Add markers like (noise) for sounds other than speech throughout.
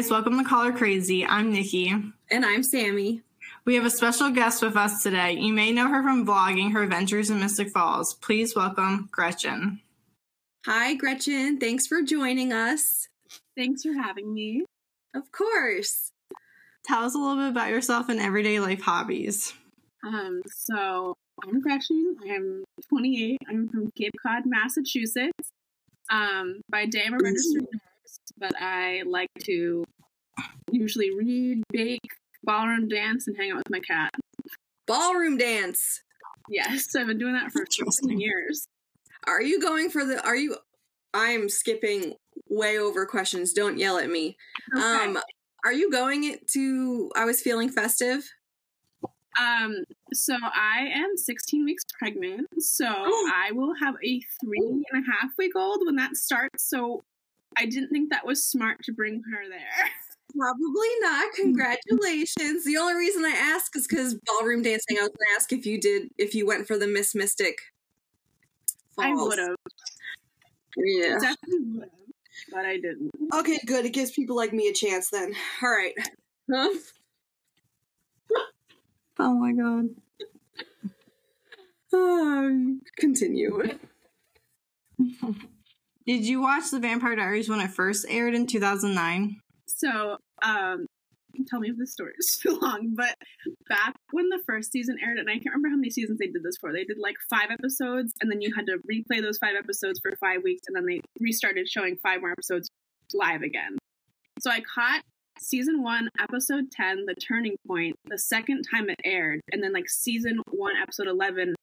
Hey guys, welcome to Caller Crazy. I'm Nikki. And I'm Sammy. We have a special guest with us today. You may know her from vlogging her adventures in Mystic Falls. Please welcome Gretchen. Hi, Gretchen. Thanks for joining us. Thanks for having me. Of course. Tell us a little bit about yourself and everyday life hobbies. Um, so I'm Gretchen. I'm 28. I'm from Cape Cod, Massachusetts. Um, by day I'm a registered nurse, but I like to usually read, bake, ballroom dance, and hang out with my cat. Ballroom dance. Yes, I've been doing that for 15 years. Are you going for the? Are you? I'm skipping way over questions. Don't yell at me. Okay. Um, are you going to? I was feeling festive. Um, so I am 16 weeks pregnant, so (gasps) I will have a three and a half week old when that starts. So I didn't think that was smart to bring her there. (laughs) Probably not. Congratulations. the only reason I ask is because ballroom dancing. I was going to ask if you did, if you went for the Miss Mystic. I would have. Yeah. Definitely would have. But I didn't. Okay, good. It gives people like me a chance then. All right. Huh? (laughs) Oh my god. Um, continue. (laughs) Did you watch The Vampire Diaries when it first aired in 2009? So, um, tell me if this story is (laughs) too long, but back when the first season aired, and I can't remember how many seasons they did this for, they did like five episodes, and then you had to replay those five episodes for five weeks, and then they restarted showing five more episodes live again. So I caught season one, episode 10, The Turning Point, the second time it aired, and then like season one, episode 11,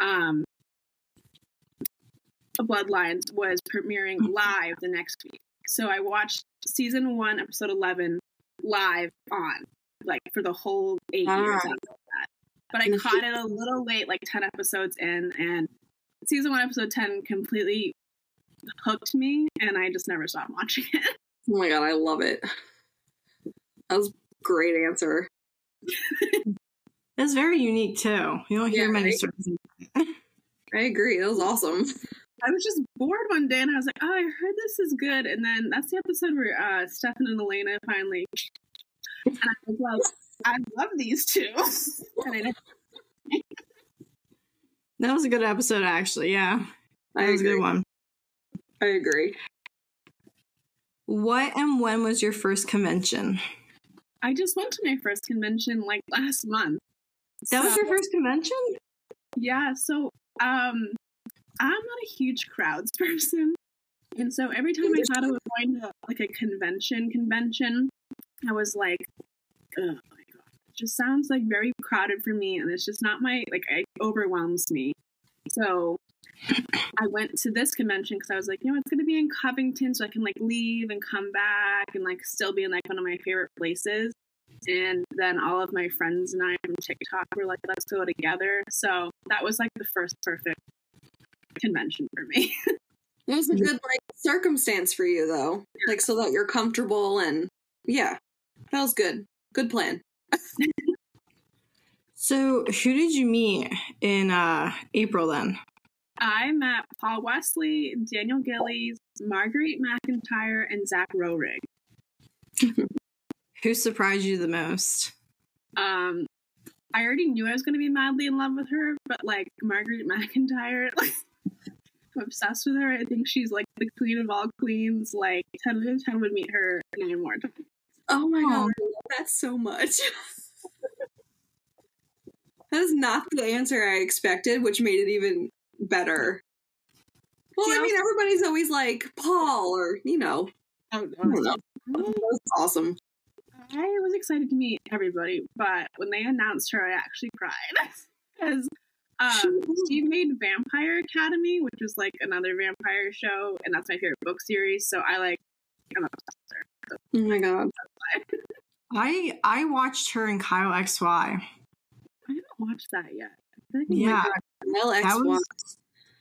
um, Bloodlines was premiering live the next week. So I watched season one, episode 11 live on, like for the whole eight years Ah. after that. But I caught it a little late, like 10 episodes in, and season one, episode 10 completely hooked me, and I just never stopped watching it. (laughs) Oh my god, I love it. That was a great answer. It's very unique too. You don't hear Yeah, many right? stories. (laughs) I agree. That was awesome. I was just bored one day, and I was like, "Oh, I heard this is good." And then that's the episode where uh, Stefan and Elena finally, and I was like, "I love these two. (laughs) That was a good episode, actually. Yeah, that I was a good one. I agree. What and when was your first convention? I just went to my first convention like last month. That was your first convention? Yeah, so um I'm not a huge crowds (laughs) person. And so every time I thought I was going to like a convention convention, I was like, oh my god. It just sounds like very crowded for me and it's just not my like it overwhelms me. So I went to this convention because I was like, you know, it's gonna be in Covington, so I can like leave and come back and like still be in like one of my favorite places. And then all of my friends and I from TikTok were like, let's go together. So that was like the first perfect convention for me. (laughs) It was a good like circumstance for you though. Like so that you're comfortable and yeah. That was good. Good plan. (laughs) So, who did you meet in uh, April then? I met Paul Wesley, Daniel Gillies, Marguerite MacIntyre, and Zach Roerig. Who surprised you the most? Um, I already knew I was going to be madly in love with her, but like Marguerite (laughs) MacIntyre, like, I'm obsessed with her. I think she's like the queen of all queens. Like, 10 out of 10 would meet her nine more times. Oh my god, I love that so much. (laughs) that is not the answer I expected, which made it even better. Well, I mean, everybody's always like Paul, or you know, Oh, I don't know. That was awesome. I was excited to meet everybody, but when they announced her, I actually cried (laughs) because um, she made Vampire Academy, which was like another vampire show, and that's my favorite book series. So I like, I'm obsessed with her. Oh my god. (laughs) I I watched her in Kyle XY. I haven't watched that yet. Like Yeah, might- LX that was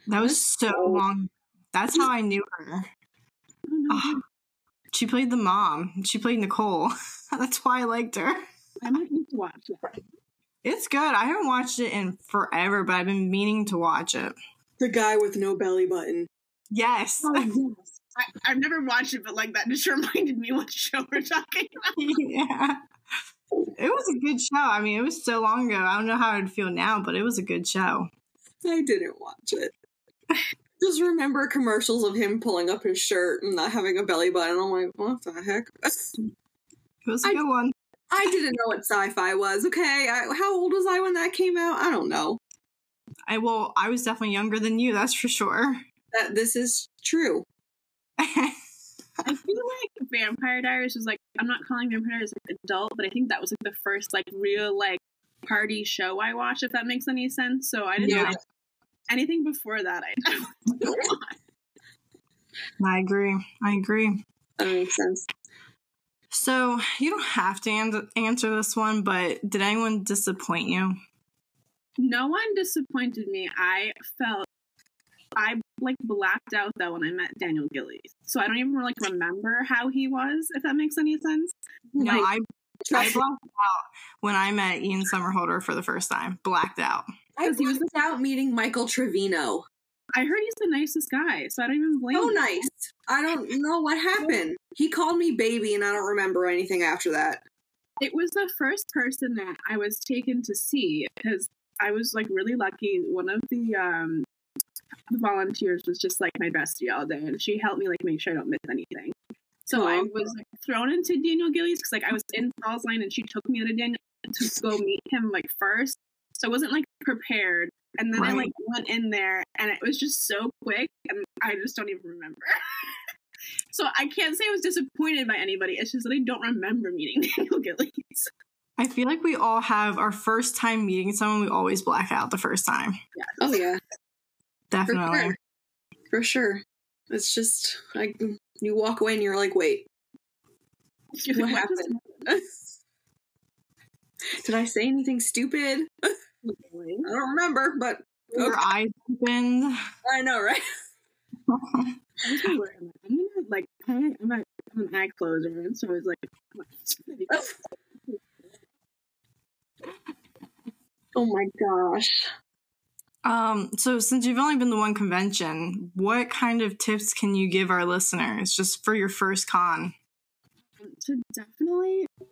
that was so long. That's how I knew her. I don't. Ah, she played the mom. She played Nicole. (laughs) That's why I liked her. I might need to watch that. It's good. I haven't watched it in forever, but I've been meaning to watch it. The guy with no belly button. Yes. Oh, (laughs) yes. I, I've never watched it, but like that just (laughs) reminded me what show we're talking about. (laughs) yeah. It was a good show. I mean, it was so long ago. I don't know how I'd feel now, but it was a good show. I didn't watch it. Just remember commercials of him pulling up his shirt and not having a belly button. I'm like, what the heck? It was a I- good one. I didn't know what sci-fi was. Okay, I, how old was I when that came out? I don't know. I well, I was definitely younger than you, that's for sure. That this is true. (laughs) I feel like Vampire Diaries was like I'm not calling Vampire Diaries like adult, but I think that was like the first like real like party show I watched, if that makes any sense. So I didn't Yeah. watch anything before that. I (laughs) don't watch. I agree. I agree. That makes sense. So you don't have to an- answer this one, but did anyone disappoint you? No one disappointed me. I felt I like blacked out though when I met Daniel Gillies, so I don't even like remember how he was. If that makes any sense. No, Like, I I blacked out when I met Ian Somerhalder for the first time. Blacked out. I Because he was was out meeting Michael Trevino. I heard he's the nicest guy, so I don't even blame. So him. nice. I don't know what happened. He called me baby, and I don't remember anything after that. It was the first person that I was taken to see because I was like really lucky. One of the um the volunteers was just like my bestie all day, and she helped me like make sure I don't miss anything. So I was like, thrown into Daniel Gillies because like I was in Paul's line, and she took me out to Daniel to go meet him like first. So I wasn't like prepared, and then I like went in there, and it was just so quick, and I just don't even remember. (laughs) so I can't say I was disappointed by anybody. It's just that I don't remember meeting (laughs) Daniel Gillies. I feel like we all have our first time meeting someone, we always black out the first time. Oh yeah, for Definitely. sure. For sure. It's just like you walk away and you're like, wait, (laughs) what happened? (laughs) Did I say anything stupid? I don't remember, but Your Okay. eyes opened. I know, right? I was like, where am gonna like I'm, I'm, a, I'm an eye closer, and so I was like, (laughs) Oh my gosh. Um, so since you've only been to one convention, what kind of tips can you give our listeners just for your first con? to definitely, I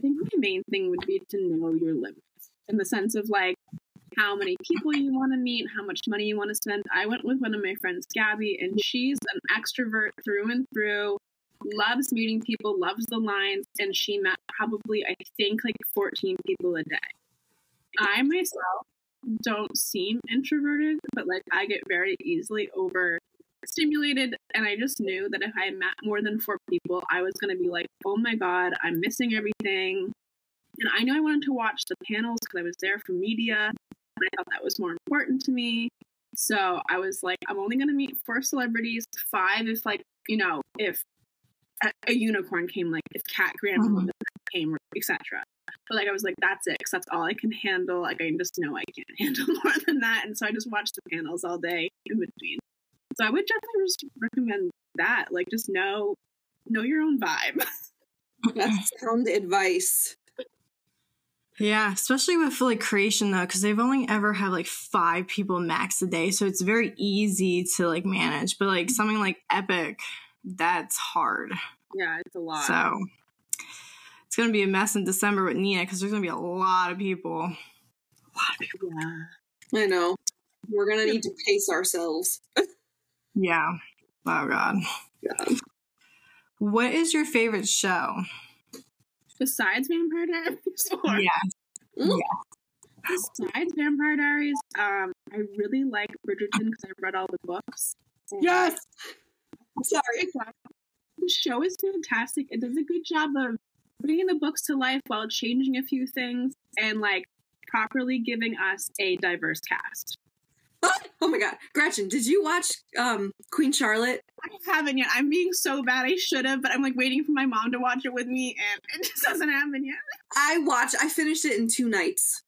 think my main thing would be to know your limits in the sense of like how many people you want to meet, how much money you want to spend. I went with one of my friends, Gabby, and she's an extrovert through and through. Loves meeting people, loves the lines, and she met probably I think like 14 people a day. I myself don't seem introverted, but like I get very easily overstimulated, and I just knew that if I met more than four people, I was going to be like, oh my god, I'm missing everything. And I knew I wanted to watch the panels because I was there for media, and I thought that was more important to me. So I was like, I'm only going to meet four celebrities, five if like you know if a, a unicorn came, like if Kat Graham Mhm. came, etc. But like I was like, that's it, because that's all I can handle. Like I just know I can't (laughs) handle more than that, and so I just watched the panels all day in between. So I would definitely just recommend that. Like just know know your own vibe. (laughs) That's (laughs) sound advice. Yeah, especially with like creation though, because they've only ever had like five people max a day, so it's very easy to like manage. But like something like Epic, that's hard. yeah, it's a lot. So it's gonna be a mess in December with Nina because there's gonna be a lot of people. A lot of people. yeah. I know. We're gonna need to pace ourselves. Yeah. Oh God. Yeah. What is your favorite show? Besides Vampire Diaries, (laughs) or Yeah. besides Vampire Diaries, um, I really like Bridgerton because I've read all the books. Yes. Sorry. The show is fantastic. It does a good job of bringing the books to life while changing a few things and like properly giving us a diverse cast. (laughs) Oh my god. Gretchen, did you watch um Queen Charlotte? I haven't yet. I'm being so bad. I should have, but I'm like waiting for my mom to watch it with me, and (laughs) it just doesn't happen yet. I watched I finished it in two nights.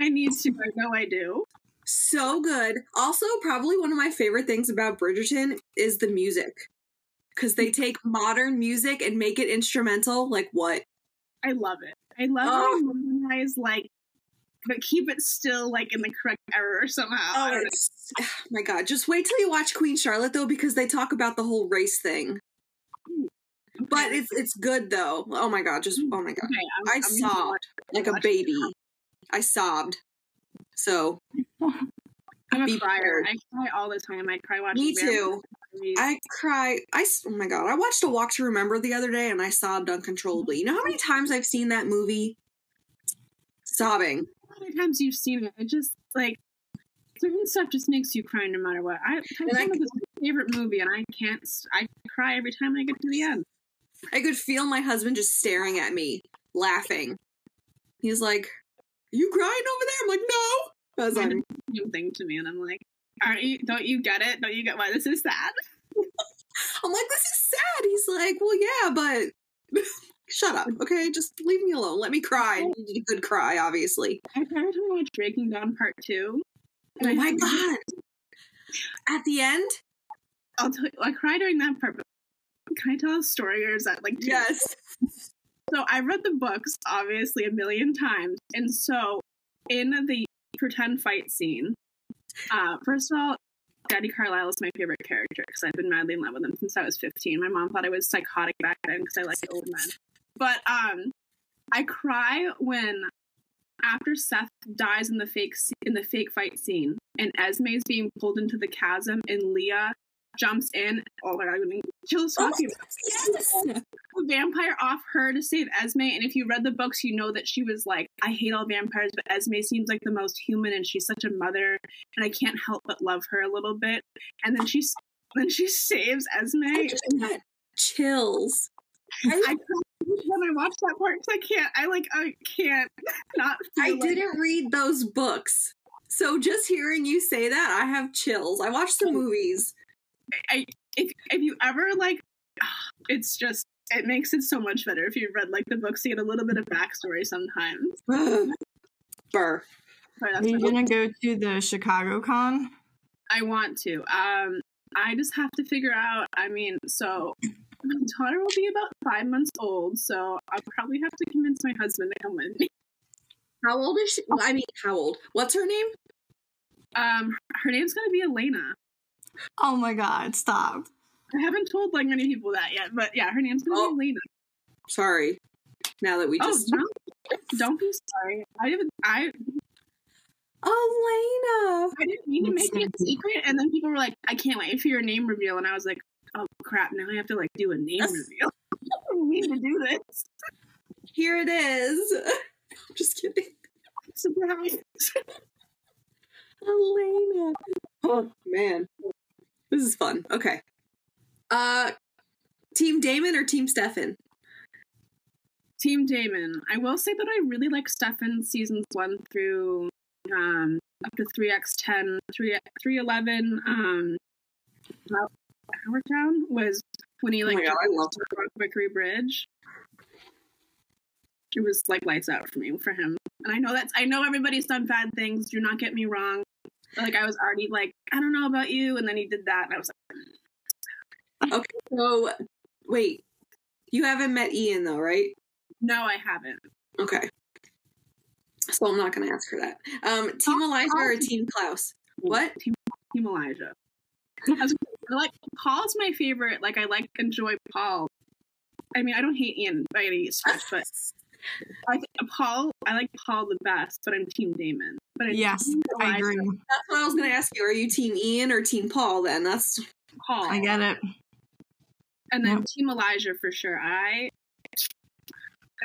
I need to. I know I do. So good. Also, probably one of my favorite things about Bridgerton is the music. Because they take modern music and make it instrumental. Like what? I love it. I love Oh. how they modernize like but keep it still like in the correct error somehow. Oh, don't oh my God. Just wait till you watch Queen Charlotte, though, because they talk about the whole race thing. But it's it's good, though. Oh, my God. Just, oh, my God. Okay, I'm, I I'm sobbed like a baby. I sobbed. So, (laughs) I'm a be crier. I cry all the time. I cry watching. me too. movies. I cry. I oh, my God. I watched A Walk to Remember the other day and I sobbed uncontrollably. You know how many times I've seen that movie? Sobbing. Many times you've seen it? It just like certain stuff just makes you cry no matter what. I Titanic is my favorite movie, and I can't. I cry every time I get to the end. I could feel my husband just staring at me, laughing. He's like, Are you crying over there? I'm like, No. As I'm, Same thing to me, and I'm like, aren't you? Don't you get it? Don't you get why this is sad? (laughs) I'm like, This is sad. He's like, Well, yeah, but shut up. Okay. Just leave me alone. Let me cry. I needed a good cry, obviously. I time I watched Breaking Dawn Part Two. Oh my God. At the end? I'll tell you, I cried during that part. But can I tell a story, or is that like too Yes. (laughs) So I read the books obviously a million times, and so in the pretend fight scene, uh, first of all, Daddy Carlisle is my favorite character because I've been madly in love with him since I was 15. My mom thought I was psychotic back then because I liked old men. But um, I cry when after Seth dies in the fake in the fake fight scene, and Esme is being pulled into the chasm, and Leah jumps in. Oh my god, I'm gonna kill talking about Yes. (laughs) a vampire off her to save Esme. And if you read the books, you know that she was like, I hate all vampires, but Esme seems like the most human and she's such a mother and I can't help but love her a little bit. And then she's then she (laughs) saves Esme. I just got chills. I cried every time I watch that part because I can't I like I can't not feel I like- didn't read those books. So just hearing you say that, I have chills. I watched the movies. I if if you ever like (sighs) it's just it makes it so much better if you read like the books you get a little bit of backstory sometimes. (sighs) Burr. Sorry, Are you gonna go to the Chicago Con? I want to. Um, I just have to figure out. I mean, so my daughter will be about five months old, so I'll probably have to convince my husband to come with me. How old is she? I mean, how old? What's her name? Um, her name's gonna be Elena. Oh my god, stop. I haven't told like many people that yet, but yeah, her name's gonna Oh. be Elena. Sorry. Now that we Oh, just. no, don't be sorry. I didn't. I Elena! I didn't mean to make it a secret, and then people were like, "I can't wait for your name reveal," and I was like, "Oh crap! Now I have to like do a name reveal." (laughs) I don't mean to do this. Here it is. I'm (laughs) just kidding. Surprise. (laughs) Elena. Oh, man. This is fun. Okay. Uh, Team Damon or Team Stefan? Team Damon. I will say that I really like Stefan seasons one through um up to three x ten, three three eleven. Um, Our Town was when he Oh like my God, I love jumped Wickery Bridge. It was like lights out for me for him, and I know that's I know everybody's done bad things. Do not get me wrong. But, like I was already like I don't know about you, and then he did that, and I was like, Okay, so wait. You haven't met Ian, though, right? no, I haven't. Okay. So I'm not going to ask her that. Um, Team Elijah or Team Klaus? What? Team, Team Elijah. (laughs) I like Paul's my favorite. Like I like enjoy Paul. I mean, I don't hate Ian by any stretch, but I think Paul. I like Paul the best, but I'm Team Damon. But I'm Yes, Team I Elijah, agree. That's what I was going to ask you. Are you Team Ian or Team Paul then? That's Paul, I get it. and then Yep. Team Elijah for sure. I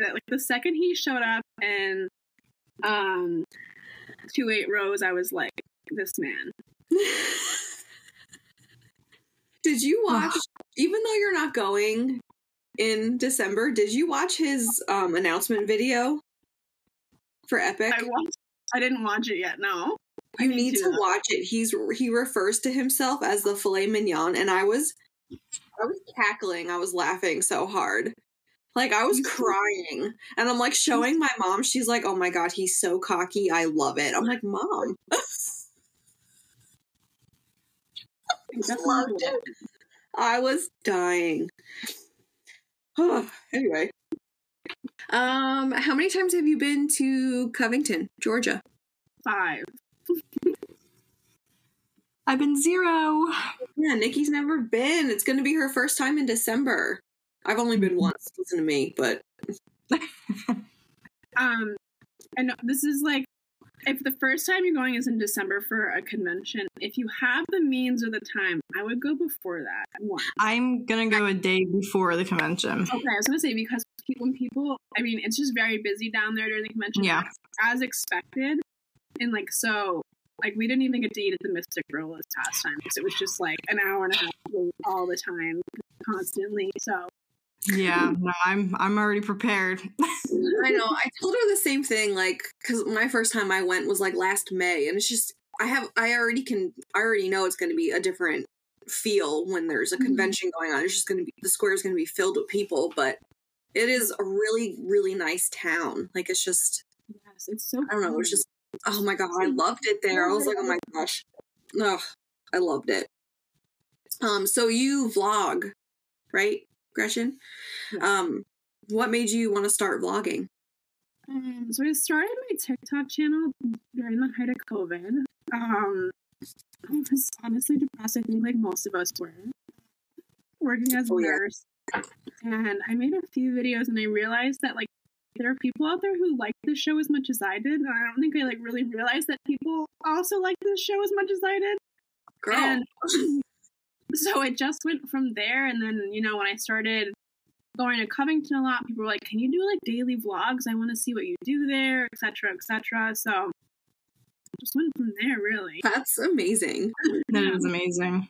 like the second he showed up and um two eight Rose. I was like, this man. (laughs) Did you watch, even though you're not going in December, did you watch his um, announcement video for Epic? I watched. I didn't watch it yet. No. You need need to, to watch it. He's he refers to himself as the filet mignon, and I was I was cackling. I was laughing so hard. Like I was crying. And I'm like showing my mom. She's like, "Oh my god, he's so cocky. I love it." I'm like, "Mom, (laughs) I loved it." I was dying. (sighs) anyway. Um, how many times have you been to Covington, Georgia? five. I've been zero. Yeah, Nikki's never been. It's going to be her first time in December. I've only been once. Listen to me, but (laughs) Um, and this is like, if the first time you're going is in December for a convention, if you have the means or the time, I would go before that. One. I'm gonna go a day before the convention. Okay, I was gonna say because when people, I mean, it's just very busy down there during the convention. Yeah. as expected, and like so, like we didn't even get to eat at the Mystic Grill this past time because it was just like an hour and a half all the time, constantly. So Yeah, no, I'm I'm already prepared. I know. (laughs) I told her the same thing, like, because my first time I went was like last May, and it's just, I have, I already can, I already know it's going to be a different feel when there's a Mhm. convention going on. It's just going to be, the square is going to be filled with people, but it is a really, really nice town. Like, it's just, yes, it's so. I don't know, it's just, oh my God, I loved it there. I was like, oh my gosh. Ugh, I loved it. Um, so you vlog, right, Gretchen? Um, what made you want to start vlogging? Um, so I started my TikTok channel during the height of COVID. Um, I was honestly depressed. I think like most of us were working as a Oh, yeah. nurse, and I made a few videos, and I realized that like there are people out there who like this show as much as I did, and I don't think I like really realized that people also like this show as much as I did. Girl. And (laughs) (laughs) so it just went from there. And then, you know, when I started going to Covington a lot, people were like, Can you do like daily vlogs? I want to see what you do there, etc. etc. So just went from there, really. That's amazing. That is amazing.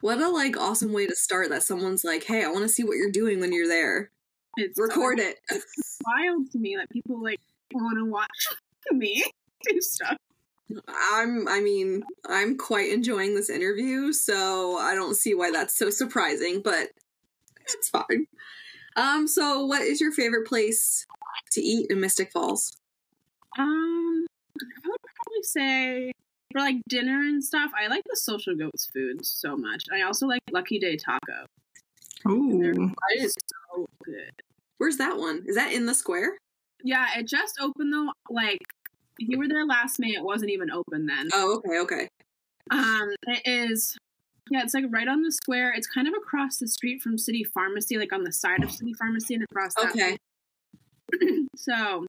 What a like awesome way to start that someone's like, "Hey, I want to see what you're doing when you're there. It's Record it." It's (laughs) wild to me that people like want to watch (laughs) me do stuff. I'm I mean, I'm quite enjoying this interview, so I don't see why that's so surprising, but it's fine. Um so what is your favorite place to eat in Mystic Falls? Um, I would probably say for like dinner and stuff, I like the Social Goats food so much. I also like Lucky Day Taco. Ooh. That is so good. Where's that one? Is that in the square? Yeah, it just opened though. Like, if you were there last May, it wasn't even open then. Oh, okay, okay. Um, it is. Yeah, it's like right on the square. It's kind of across the street from City Pharmacy, like on the side of City Pharmacy and across. Okay. (clears throat) So,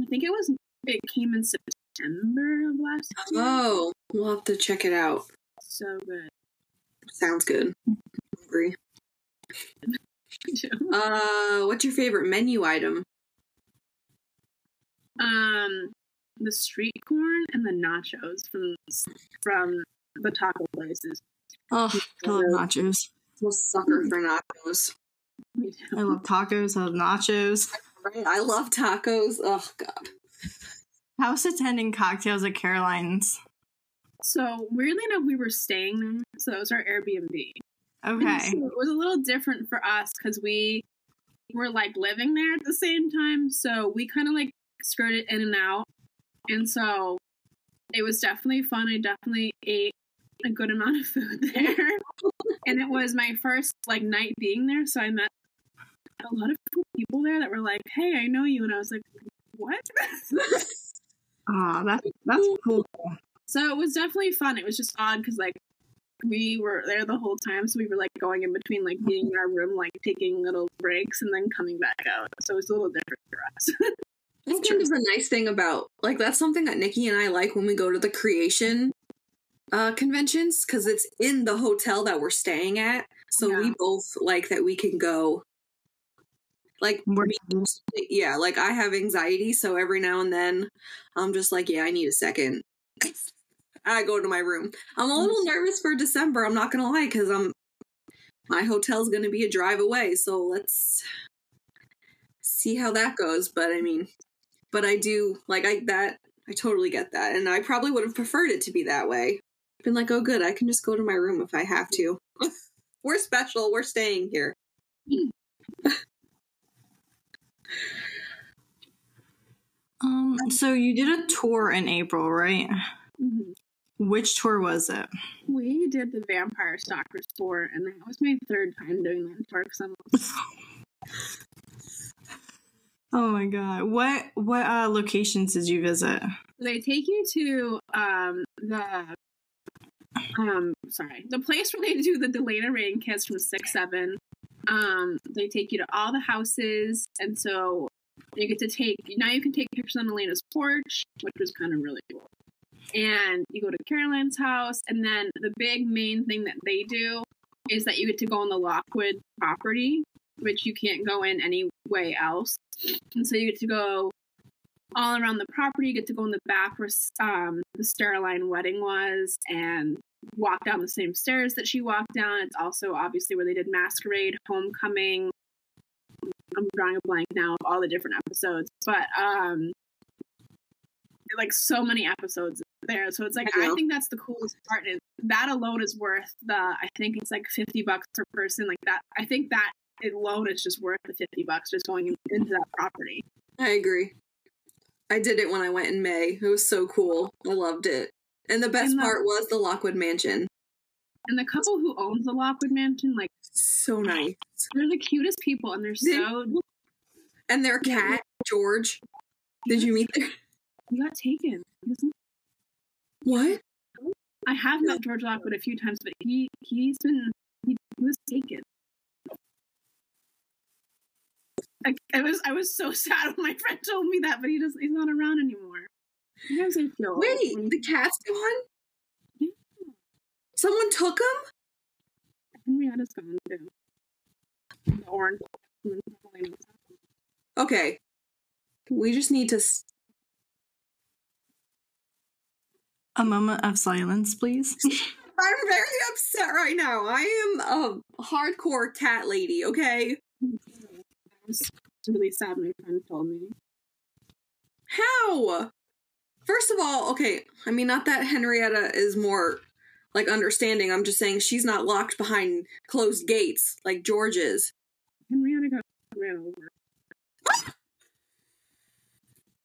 I think it was. It came in September of last year. Oh, we'll have to check it out. So good. Sounds good. (laughs) Hungry. (laughs) Uh, what's your favorite menu item? um, the street corn and the nachos from from the taco places. Oh, I love nachos. I'm a sucker for nachos. Me too. I love tacos. I love nachos. Right. I love tacos. Oh god. House attending cocktails at Caroline's. So weirdly enough, we were staying there. So that was our Airbnb. Okay. so it was a little different for us because we were like living there at the same time. So we kind of like skirted in and out. And so it was definitely fun. I definitely ate a good amount of food (laughs) there. and it was my first like night being there. So I met a lot of cool people there that were like, hey, I know you. And I was like, what? (laughs) Ah, that's that's cool. So it was definitely fun. It was just odd because like we were there the whole time, so we were like going in between like being in our room, like taking little breaks and then coming back out. So it was a little different for us. (laughs) That's kind of a nice thing about like that's something that Nikki and I like when we go to the creation uh conventions because it's in the hotel that we're staying at. So we both like that we can go like me- yeah, like I have anxiety, so every now and then I'm just like, yeah, I need a second. (laughs) I go to my room. I'm a little nervous for December, I'm not gonna lie, because I'm my hotel's gonna be a drive away, so let's see how that goes. But I mean, but I do like I that I totally get that, and I probably would have preferred it to be that way. Been like, oh, good, I can just go to my room if I have to. (laughs) we're special. We're staying here. (laughs) Um, so you did a tour in April, right? Mhm. Which tour was it? We did the Vampire Stalkers tour, and that was my third time doing that tour because I'm (laughs) Oh my god. What what uh locations did you visit? they take you to um the um sorry the place where they do the Delena rain kiss from six seven. Um, they take you to all the houses, and so you get to take now you can take pictures on Elena's porch, which was kind of really cool. And you go to Caroline's house, and then the big main thing that they do is that you get to go on the Lockwood property, which you can't go in any way else. And so you get to go all around the property. You get to go in the back where um, the Steroline wedding was and walk down the same stairs that she walked down. It's also obviously where they did Masquerade, Homecoming. I'm drawing a blank now of all the different episodes, but um, like so many episodes there. So it's like I, I think that's the coolest part. Is that alone is worth the I think it's like fifty bucks per person. Like that, I think that alone is just worth the fifty bucks just going into that property. I agree. I did it when I went in May. It was so cool. I loved it. And the best and the, part was the Lockwood Mansion. And the couple who owns the Lockwood Mansion, like so nice. They're the cutest people, and they're so. And their cat George. Did you meet their? He got taken. What? I have met George Lockwood a few times, but he he's been he, he was taken. I, I, was I was so (laughs) sad when my friend told me that, but he just he's not around anymore. You guys feel Wait, the cat's gone? Yeah. Someone took him? Henrietta's gone too. The orange. Okay. We just need to A moment of silence, please. (laughs) I'm very upset right now. I am a hardcore cat lady, okay? Mm-hmm. Was really sad my friend told me. How? First of all, okay, I mean, not that Henrietta is more like understanding. I'm just saying she's not locked behind closed gates like George is. Henrietta got ran over. (gasps)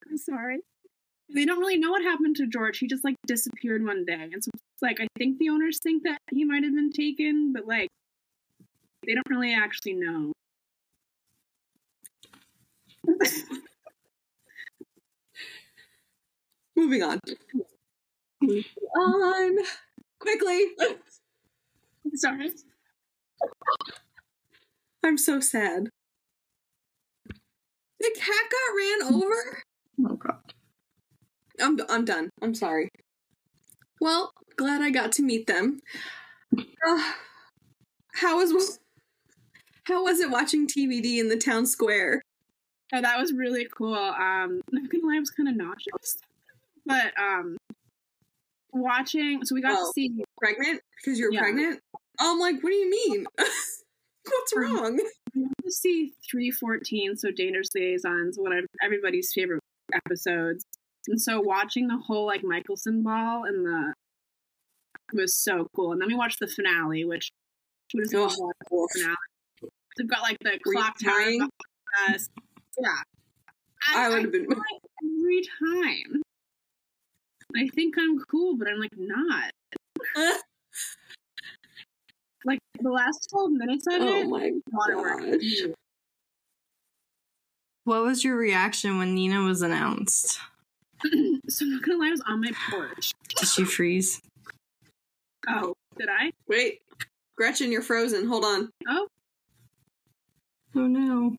I'm sorry. They don't really know what happened to George. He just like disappeared one day. And so it's like I think the owners think that he might have been taken, but like they don't really actually know. (laughs) Moving on. on quickly. Sorry. I'm so sad. The cat got ran over. Oh god. I'm I'm done. I'm sorry. Well, glad I got to meet them. Uh, how was how was it watching TVD in the town square? Oh, that was really cool. Um, not gonna lie, I was kind of nauseous, but um, watching. So we got oh, to see pregnant because you're yeah. pregnant. Oh, I'm like, what do you mean? (laughs) What's wrong? (laughs) We got to see 314, so Dangerous Liaisons, one of everybody's favorite episodes. And so watching the whole like Mikaelson ball and the was so cool. And then we watched the finale, which doesn't oh, the finale? They've got like the clock tower. Yeah. I, I would have been every time. I think I'm cool, but I'm like not. (laughs) like the last 12 minutes of oh it. my god. What was your reaction when Nina was announced? (clears throat) so I'm not gonna lie, I was on my porch. Did she freeze? Oh, did I? Wait. Gretchen, you're frozen. Hold on. Oh. Oh no.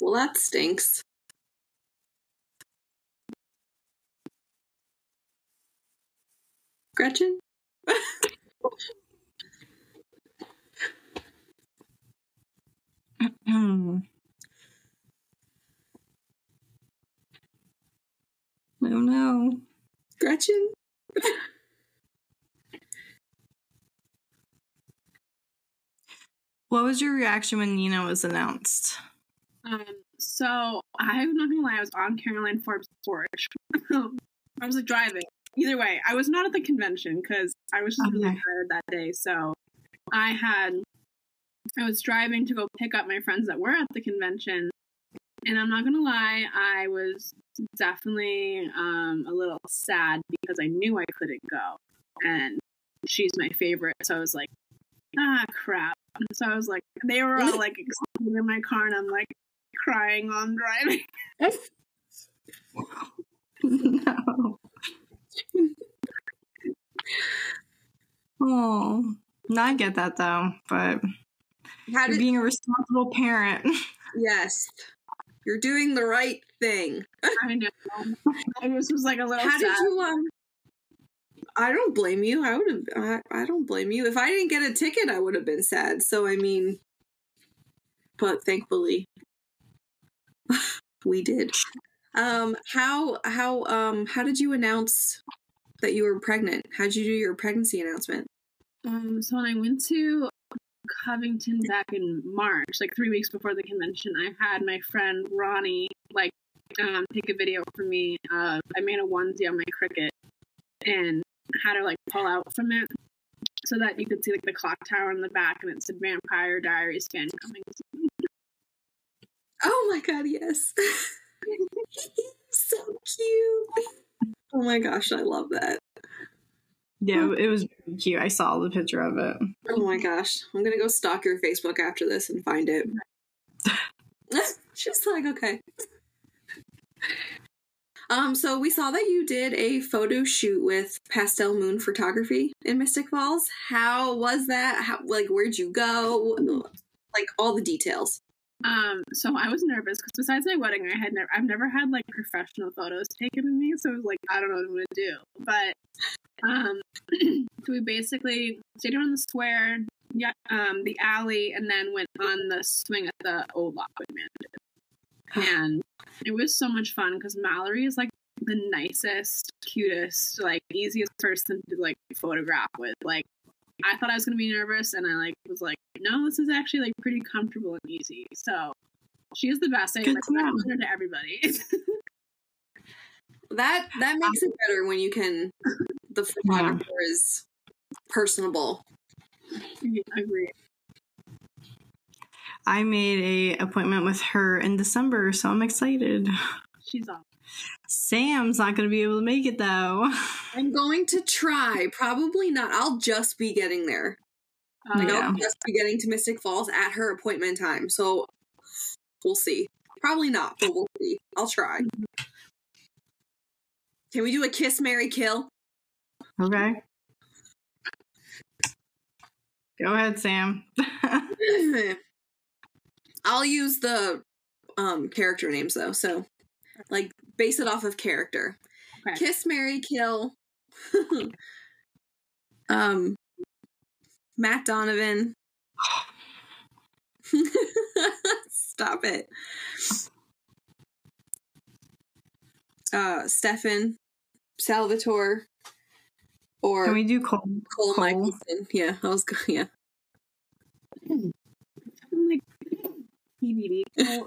Well, that stinks. Gretchen? (laughs) oh no. Gretchen? What was your reaction when Nina was announced? Um, so I'm not gonna lie, I was on Caroline Forbes' porch. (laughs) I was like driving. Either way, I was not at the convention because I was just okay. really tired that day. So I had I was driving to go pick up my friends that were at the convention. And I'm not gonna lie, I was definitely um, a little sad because I knew I couldn't go. And she's my favorite, so I was like, ah crap. So I was like, they were all like excited in my car, and I'm like crying while I'm driving. (laughs) (laughs) no. oh, no, I get that though, but How you're did being a responsible parent. (laughs) yes, you're doing the right thing. I know. I just was like a little How sad. did you um? I don't blame you. I would have. I, I don't blame you. If I didn't get a ticket, I would have been sad. So I mean, but thankfully, (sighs) we did. Um, how how um how did you announce that you were pregnant? How did you do your pregnancy announcement? Um, so when I went to Covington back in March, like three weeks before the convention, I had my friend Ronnie like um, take a video for me. Uh, I made a onesie on my Cricut and had to like pull out from it so that you could see like the clock tower in the back and it said Vampire Diaries fan coming. soon. Oh my god, yes. (laughs) so cute. Oh my gosh, I love that. yeah, it was cute. I saw the picture of it. Oh my gosh. I'm gonna go stalk your Facebook after this and find it. (laughs) (laughs) She's like, okay. Um, so we saw that you did a photo shoot with Pastel Moon Photography in Mystic Falls. How was that? How like where'd you go? Like all the details. Um, so I was nervous because besides my wedding, I had never, I've never had like professional photos taken of me. So I was like, I don't know what I'm gonna do. But um, (clears throat) so we basically stayed around the square, yeah, um, the alley, and then went on the swing at the old Lockwood Mansion. And it was so much fun because Mallory is like the nicest, cutest, like easiest person to like photograph with. Like I thought I was gonna be nervous, and I like was like, no, this is actually like pretty comfortable and easy. So she is the best. I Good like, to know. recommend her to everybody. (laughs) That that makes it better when you can the photographer is personable. Yeah, Agreed. I made a appointment with her in December, so I'm excited. She's off. Sam's not going to be able to make it though. I'm going to try. Probably not. I'll just be getting there. Um, Like, Yeah. I'll just be getting to Mystic Falls at her appointment time. So we'll see. Probably not, but we'll see. I'll try. Can we do a kiss, marry kill? Okay. Go ahead, Sam. (laughs) (laughs) I'll use the um character names though. So like base it off of character. Okay. Kiss, marry kill. (laughs) um Matt Donovan. (laughs) Stop it. Uh Stefan, Salvatore, or Can we do Kol? Kol, Kol? Mikaelson. Yeah, I was go- yeah. I'm TVD or,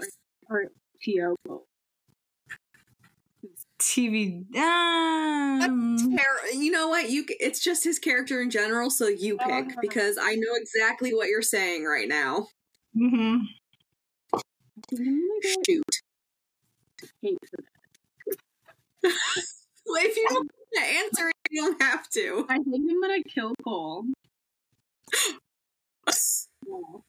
or TO. TV. Um, Ter- you know what? You it's just his character in general, so you pick Oh. because I know exactly what you're saying right now. Mm-hmm. Shoot. Well, (laughs) if you don't want to answer it, you don't have to. I think I'm gonna kill Kol. (laughs)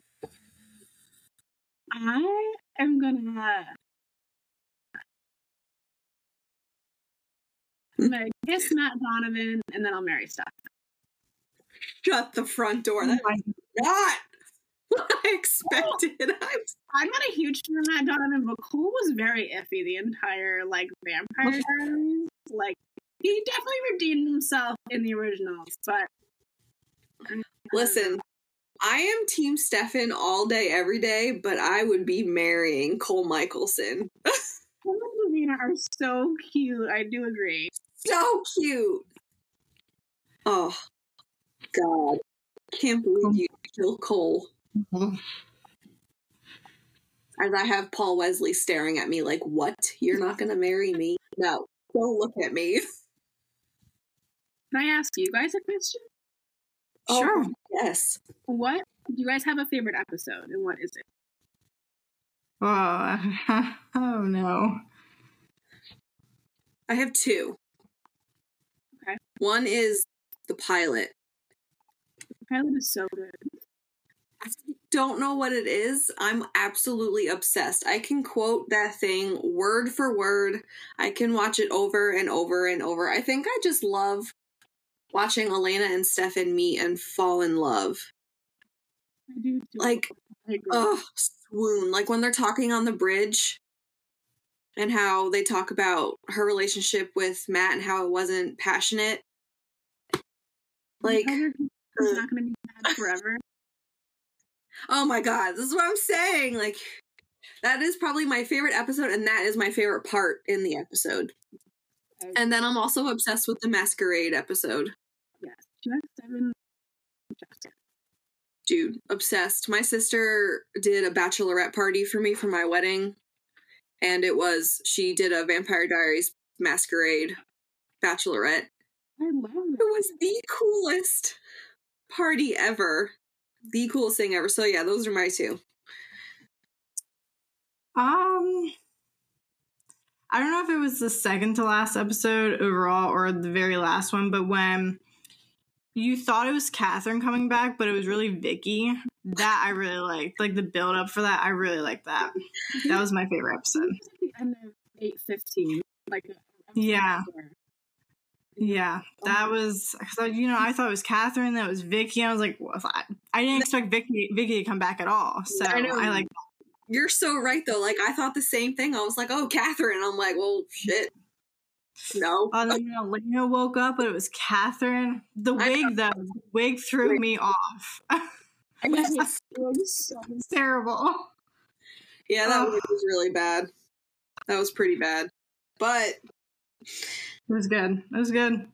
I am gonna. Hmm. I'm kiss Matt Donovan and then I'll marry Steph. Shut the front door. Oh That's not what I expected. I'm I'm not a huge fan of Matt Donovan, but Kol was very iffy the entire like Vampire Diaries. Like he definitely redeemed himself in the originals, but Listen, I am Team Stefan all day, every day, but I would be marrying Kol Mikaelson. (laughs) Kol and Davina are so cute. I do agree. So cute. Oh, God. Can't believe you kill Kol. As I have Paul Wesley staring at me like, what? You're not going to marry me? No, don't look at me. (laughs) Can I ask you guys a question? Oh, sure. Oh, yes. What do you guys have a favorite episode, and what is it? Oh, (laughs) oh no. I have two. Okay. One is the pilot. Pilot is so good. I don't know what it is, I'm absolutely obsessed. I can quote that thing word for word. I can watch it over and over and over. I think I just love watching Elena and Stefan meet and fall in love. I do. too. Like, oh, swoon. Like when they're talking on the bridge and how they talk about her relationship with Matt and how it wasn't passionate. Like, he's not going to be mad forever. oh my god, this is what I'm saying. Like, that is probably my favorite episode, and that is my favorite part in the episode. And then I'm also obsessed with the masquerade episode. yes, two out of seven. Dude, obsessed. My sister did a bachelorette party for me for my wedding, and it was she did a Vampire Diaries masquerade bachelorette. I love It it. was the coolest party ever. The coolest thing ever. So yeah, those are my two. Um, I don't know if it was the second to last episode overall or the very last one, but when you thought it was Katherine coming back, but it was really Vicki, that I really liked. Like the build up for that, I really liked that. Mm-hmm. That was my favorite episode. It's at the end of eight fifteen. Like uh, Yeah. Yeah, that um, was because you know I thought it was Katherine, that was Vicki. I was like, what? I, I didn't (laughs) expect Vicki Vicki to come back at all. So I I, like You're so right though. Like I thought the same thing. I was like, oh, Katherine. I'm like, well, shit. No. Oh, then, you know, Lena woke up, but it was Katherine. The wig, though, the wig threw me off. I (laughs) it's it was so terrible. Yeah, that was really bad. That was pretty bad. But It was good. It was good.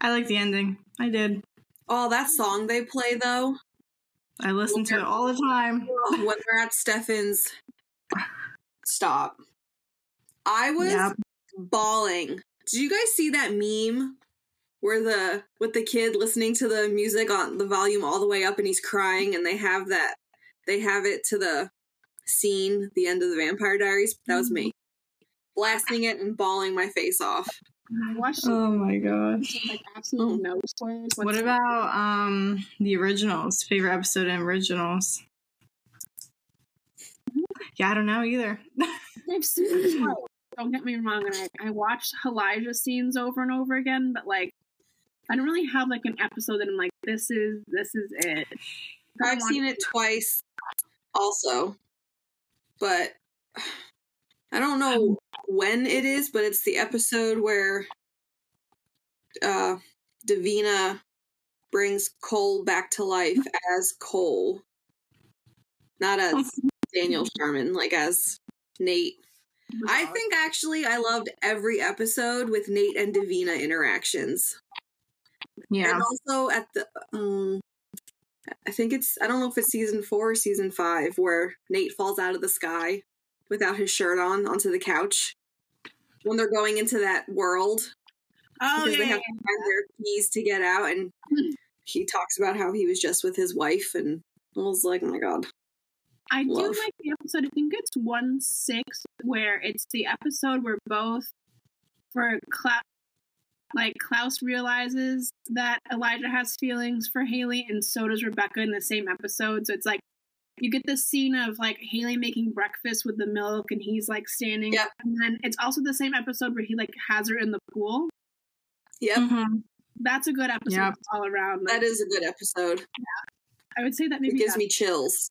I like the ending. I did. oh, that song they play though, I listen to it all the time. (laughs) when we're at Stefan's stop. I was Yep. bawling. Did you guys see that meme where the with the kid listening to the music on the volume all the way up and he's crying and they have that they have it to the scene, the end of the Vampire Diaries? That was me. Mm-hmm. Blasting it and bawling my face off. I watched Oh my gosh. like absolutely no spoilers. What about um the originals? Favorite episode in originals? Yeah, I don't know either. I've (laughs) seen. Don't get me wrong, and I, I watched Elijah scenes over and over again, but like I don't really have like an episode that I'm like, this is this is it. I I've seen it twice also. But I don't know when it is, but it's the episode where uh Davina brings Kol back to life as Kol. Not as (laughs) Daniel Sharman, like as Nate. I think actually I loved every episode with Nate and Davina interactions. Yeah. And also at the um I think it's I don't know if it's season four or season five where Nate falls out of the sky without his shirt on onto the couch. When they're going into that world Oh because yeah, they have to find their keys to get out and hmm. he talks about how he was just with his wife and I was like, oh my god. I do like the episode. I think it's one six where it's the episode where both for Klaus, like Klaus realizes that Elijah has feelings for Hayley, and so does Rebekah in the same episode. So it's like you get this scene of like Hayley making breakfast with the milk, and he's like standing. Yep. And then it's also the same episode where he like has her in the pool. Yep. Mhm. That's a good episode Yep. all around. Like, That is a good episode. Yeah. I would say that It maybe gives me chills.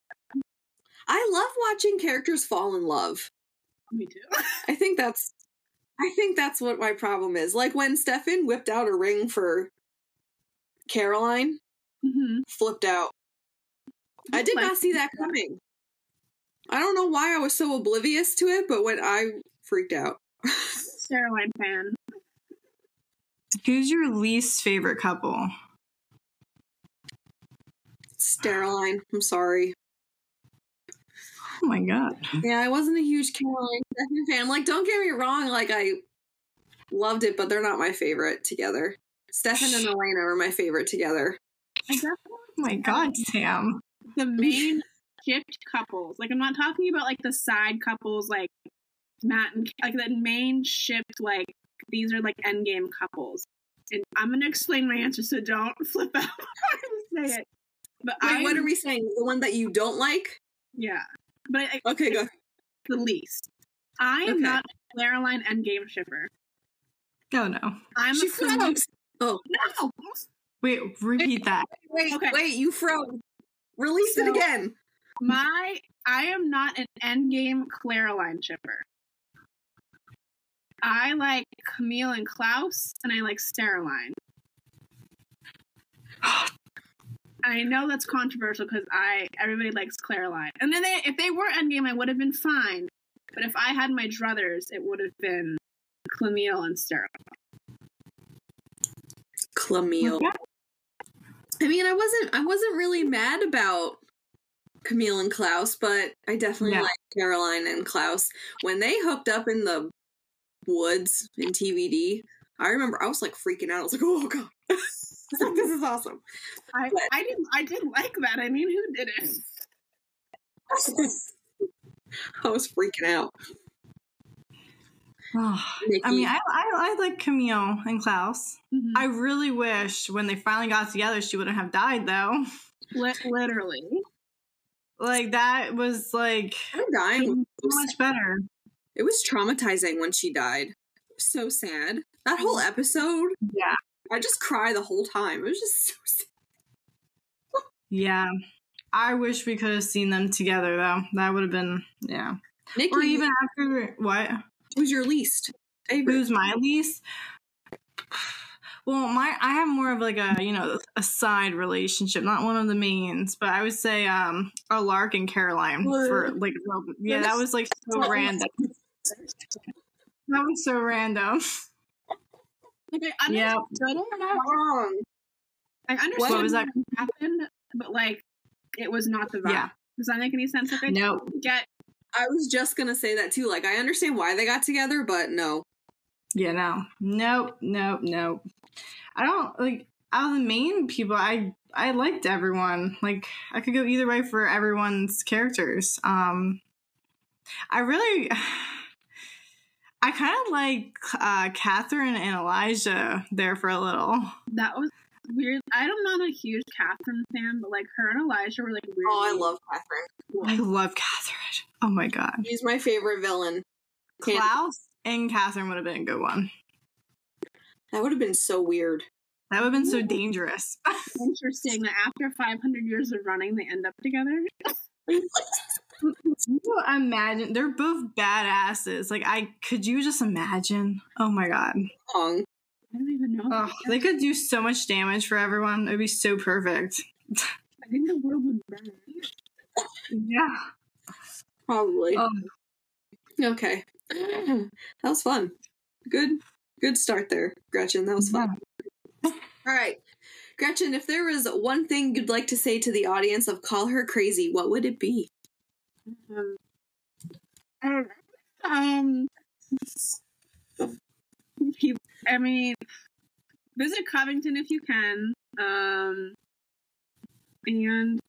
I love watching characters fall in love. me too. (laughs) I think that's I think that's what my problem is. Like when Stefan whipped out a ring for Caroline, hmm flipped out. I did not see that coming. I don't know why I was so oblivious to it, but when I freaked out. (laughs) Caroline fan. Who's your least favorite couple? Steroline. I'm sorry. Oh my god. Yeah, I wasn't a huge Caroline Stefan fan. Like, don't get me wrong, like I loved it, but they're not my favorite together. Stefan and Elena are my favorite together. I definitely Oh my god, Sam. The (laughs) main shipped couples. Like I'm not talking about like the side couples like Matt and like the main shipped like these are like end game couples. And I'm gonna explain my answer, so don't (laughs) flip out (laughs) when I say it. But Wait, I, what are we saying? The one that you don't like? Yeah, but I, Okay, go. the least. I am Okay. not a Caroline Endgame shipper. Oh no. I'm She a Camille. froze. Oh, No, Wait, repeat that. wait, Okay. wait, you froze. Release it again. my I am not an Endgame Caroline shipper. I like Camille and Klaus, and I like Steroline. (gasps) I know that's controversial because I everybody likes Caroline, and then they, if they were Endgame, I would have been fine. But if I had my druthers, it would have been Camille and Steroline. Camille. I mean, I wasn't I wasn't really mad about Camille and Klaus, but I definitely like Caroline and Klaus when they hooked up in the woods in TVD. I remember I was like freaking out. I was like, "Oh god, (laughs) like, this is awesome." I, I didn't I didn't like that. I mean, who didn't? (laughs) I was freaking out. Oh, (sighs) I mean, I, I I like Camille and Klaus. Mhm. I really wish when they finally got together, she wouldn't have died though. Literally. Like that was like her dying so much better. It was traumatizing when she died. So sad. That whole episode, Yeah. I just cry the whole time. It was just so (laughs) sad. Yeah. I wish we could have seen them together though. That would have been yeah. Nikki, Or even after what? Who's your least favorite? Who's my least? Well, my I have more of like a you know a side relationship, not one of the mains, but I would say um Alaric and Caroline for like yeah that was like so random. That was so random. Like I Yeah. understood it. Wrong. I understood What was that? what happened, but like it was not the vibe. Yeah. Does that make any sense? Like I No. didn't get I was just gonna say that too. Like, I understand why they got together, but no. Yeah, no, nope, nope, nope. I don't like out of the main people. I I liked everyone. Like I could go either way for everyone's characters. Um, I really, (sighs) I kind of like uh, Katherine and Elijah there for a little. that was weird. I'm not a huge Katherine fan, but like her and Elijah were like weird. Oh, I love Katherine. I love Katherine. Oh my god, he's my favorite villain. Can't- Klaus and Katherine would have been a good one. That would have been so weird. That would have been so dangerous. (laughs) interesting that after 500 years of running, they end up together. (laughs) You imagine? They're both badasses. Like, I could you just imagine? Oh my god. Wrong. I don't even know. Oh, they could do so much damage for everyone. It'd be so perfect. I think the world would burn. Yeah. Probably. Oh, Okay. (clears throat) that was fun. Good good start there, Gretchen. That was fun. All right. Gretchen, if there was one thing you'd like to say to the audience of Call Her Crazy, what would it be? Um, I don't know. Um, keep- I mean, visit Covington if you can. Um, and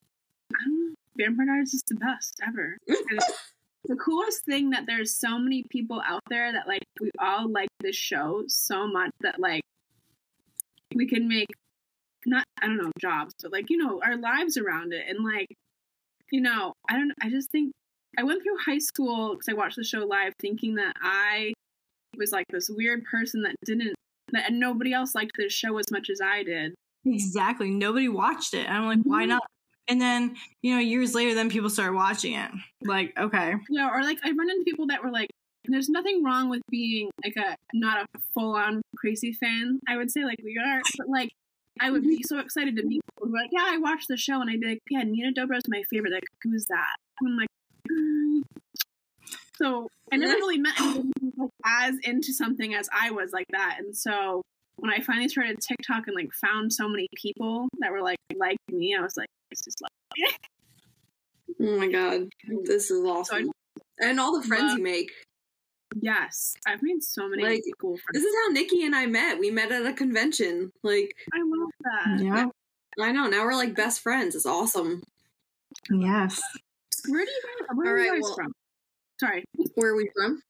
I don't know, Vampire Diaries is the best ever. And (laughs) the coolest thing that there's so many people out there that like we all like this show so much that like we can make not I don't know jobs, but like you know our lives around it and like you know I don't I just think I went through high school because I watched the show live thinking that I was like this weird person that didn't that and nobody else liked this show as much as I did. exactly. Nobody watched it. I'm like, why Mhm. not? And then, you know, years later, then people started watching it. Like, okay. Yeah, or like I run into people that were like, there's nothing wrong with being like a not a full on crazy fan. I would say like we are, but like I would be so excited to meet people like, yeah, I watched the show and I'd be like, yeah, Nina Dobrev is my favorite. Like, who's that? And I'm like. So I never really met (gasps) anyone like as into something as I was like that, and so when I finally started TikTok and like found so many people that were like like me, I was like, this is like. Oh my god. This is (laughs) awesome. And all the friends Love- you make. Yes, I've made so many Like, cool This is how Nikki and I met. We met at a convention. Like, I love that. Yeah. I know, now we're like best friends. It's awesome. Yes. Where do you guys? Where All are you guys well- from? Sorry. Where are we from?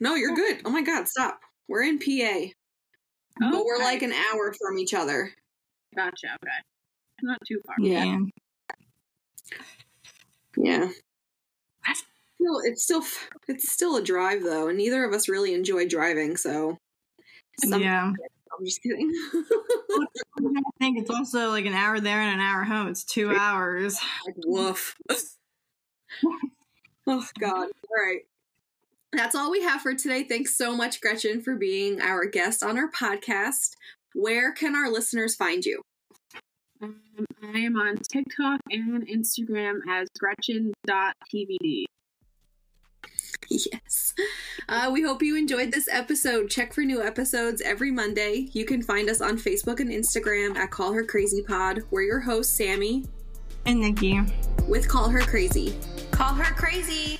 No, you're good. Oh my god, stop. We're in PA. But we're Okay. like an hour from each other. Gotcha. Okay. Not too far. Yeah. Yeah. Still, it's still it's still a drive though, and neither of us really enjoy driving. So, some- yeah. (laughs) I'm just kidding. (laughs) I think it's also like an hour there and an hour home. It's two hours. like woof. (laughs) oh God! All right. That's all we have for today. Thanks so much, Gretchen, for being our guest on our podcast. Where can our listeners find you? Um, I am on TikTok and Instagram as Gretchen.tvd. Yes. Uh, we hope you enjoyed this episode. Check for new episodes every Monday. You can find us on Facebook and Instagram at Call Her Crazy Pod. We're your hosts, Sammy, And Nikki. with Call Her Crazy. Call her crazy.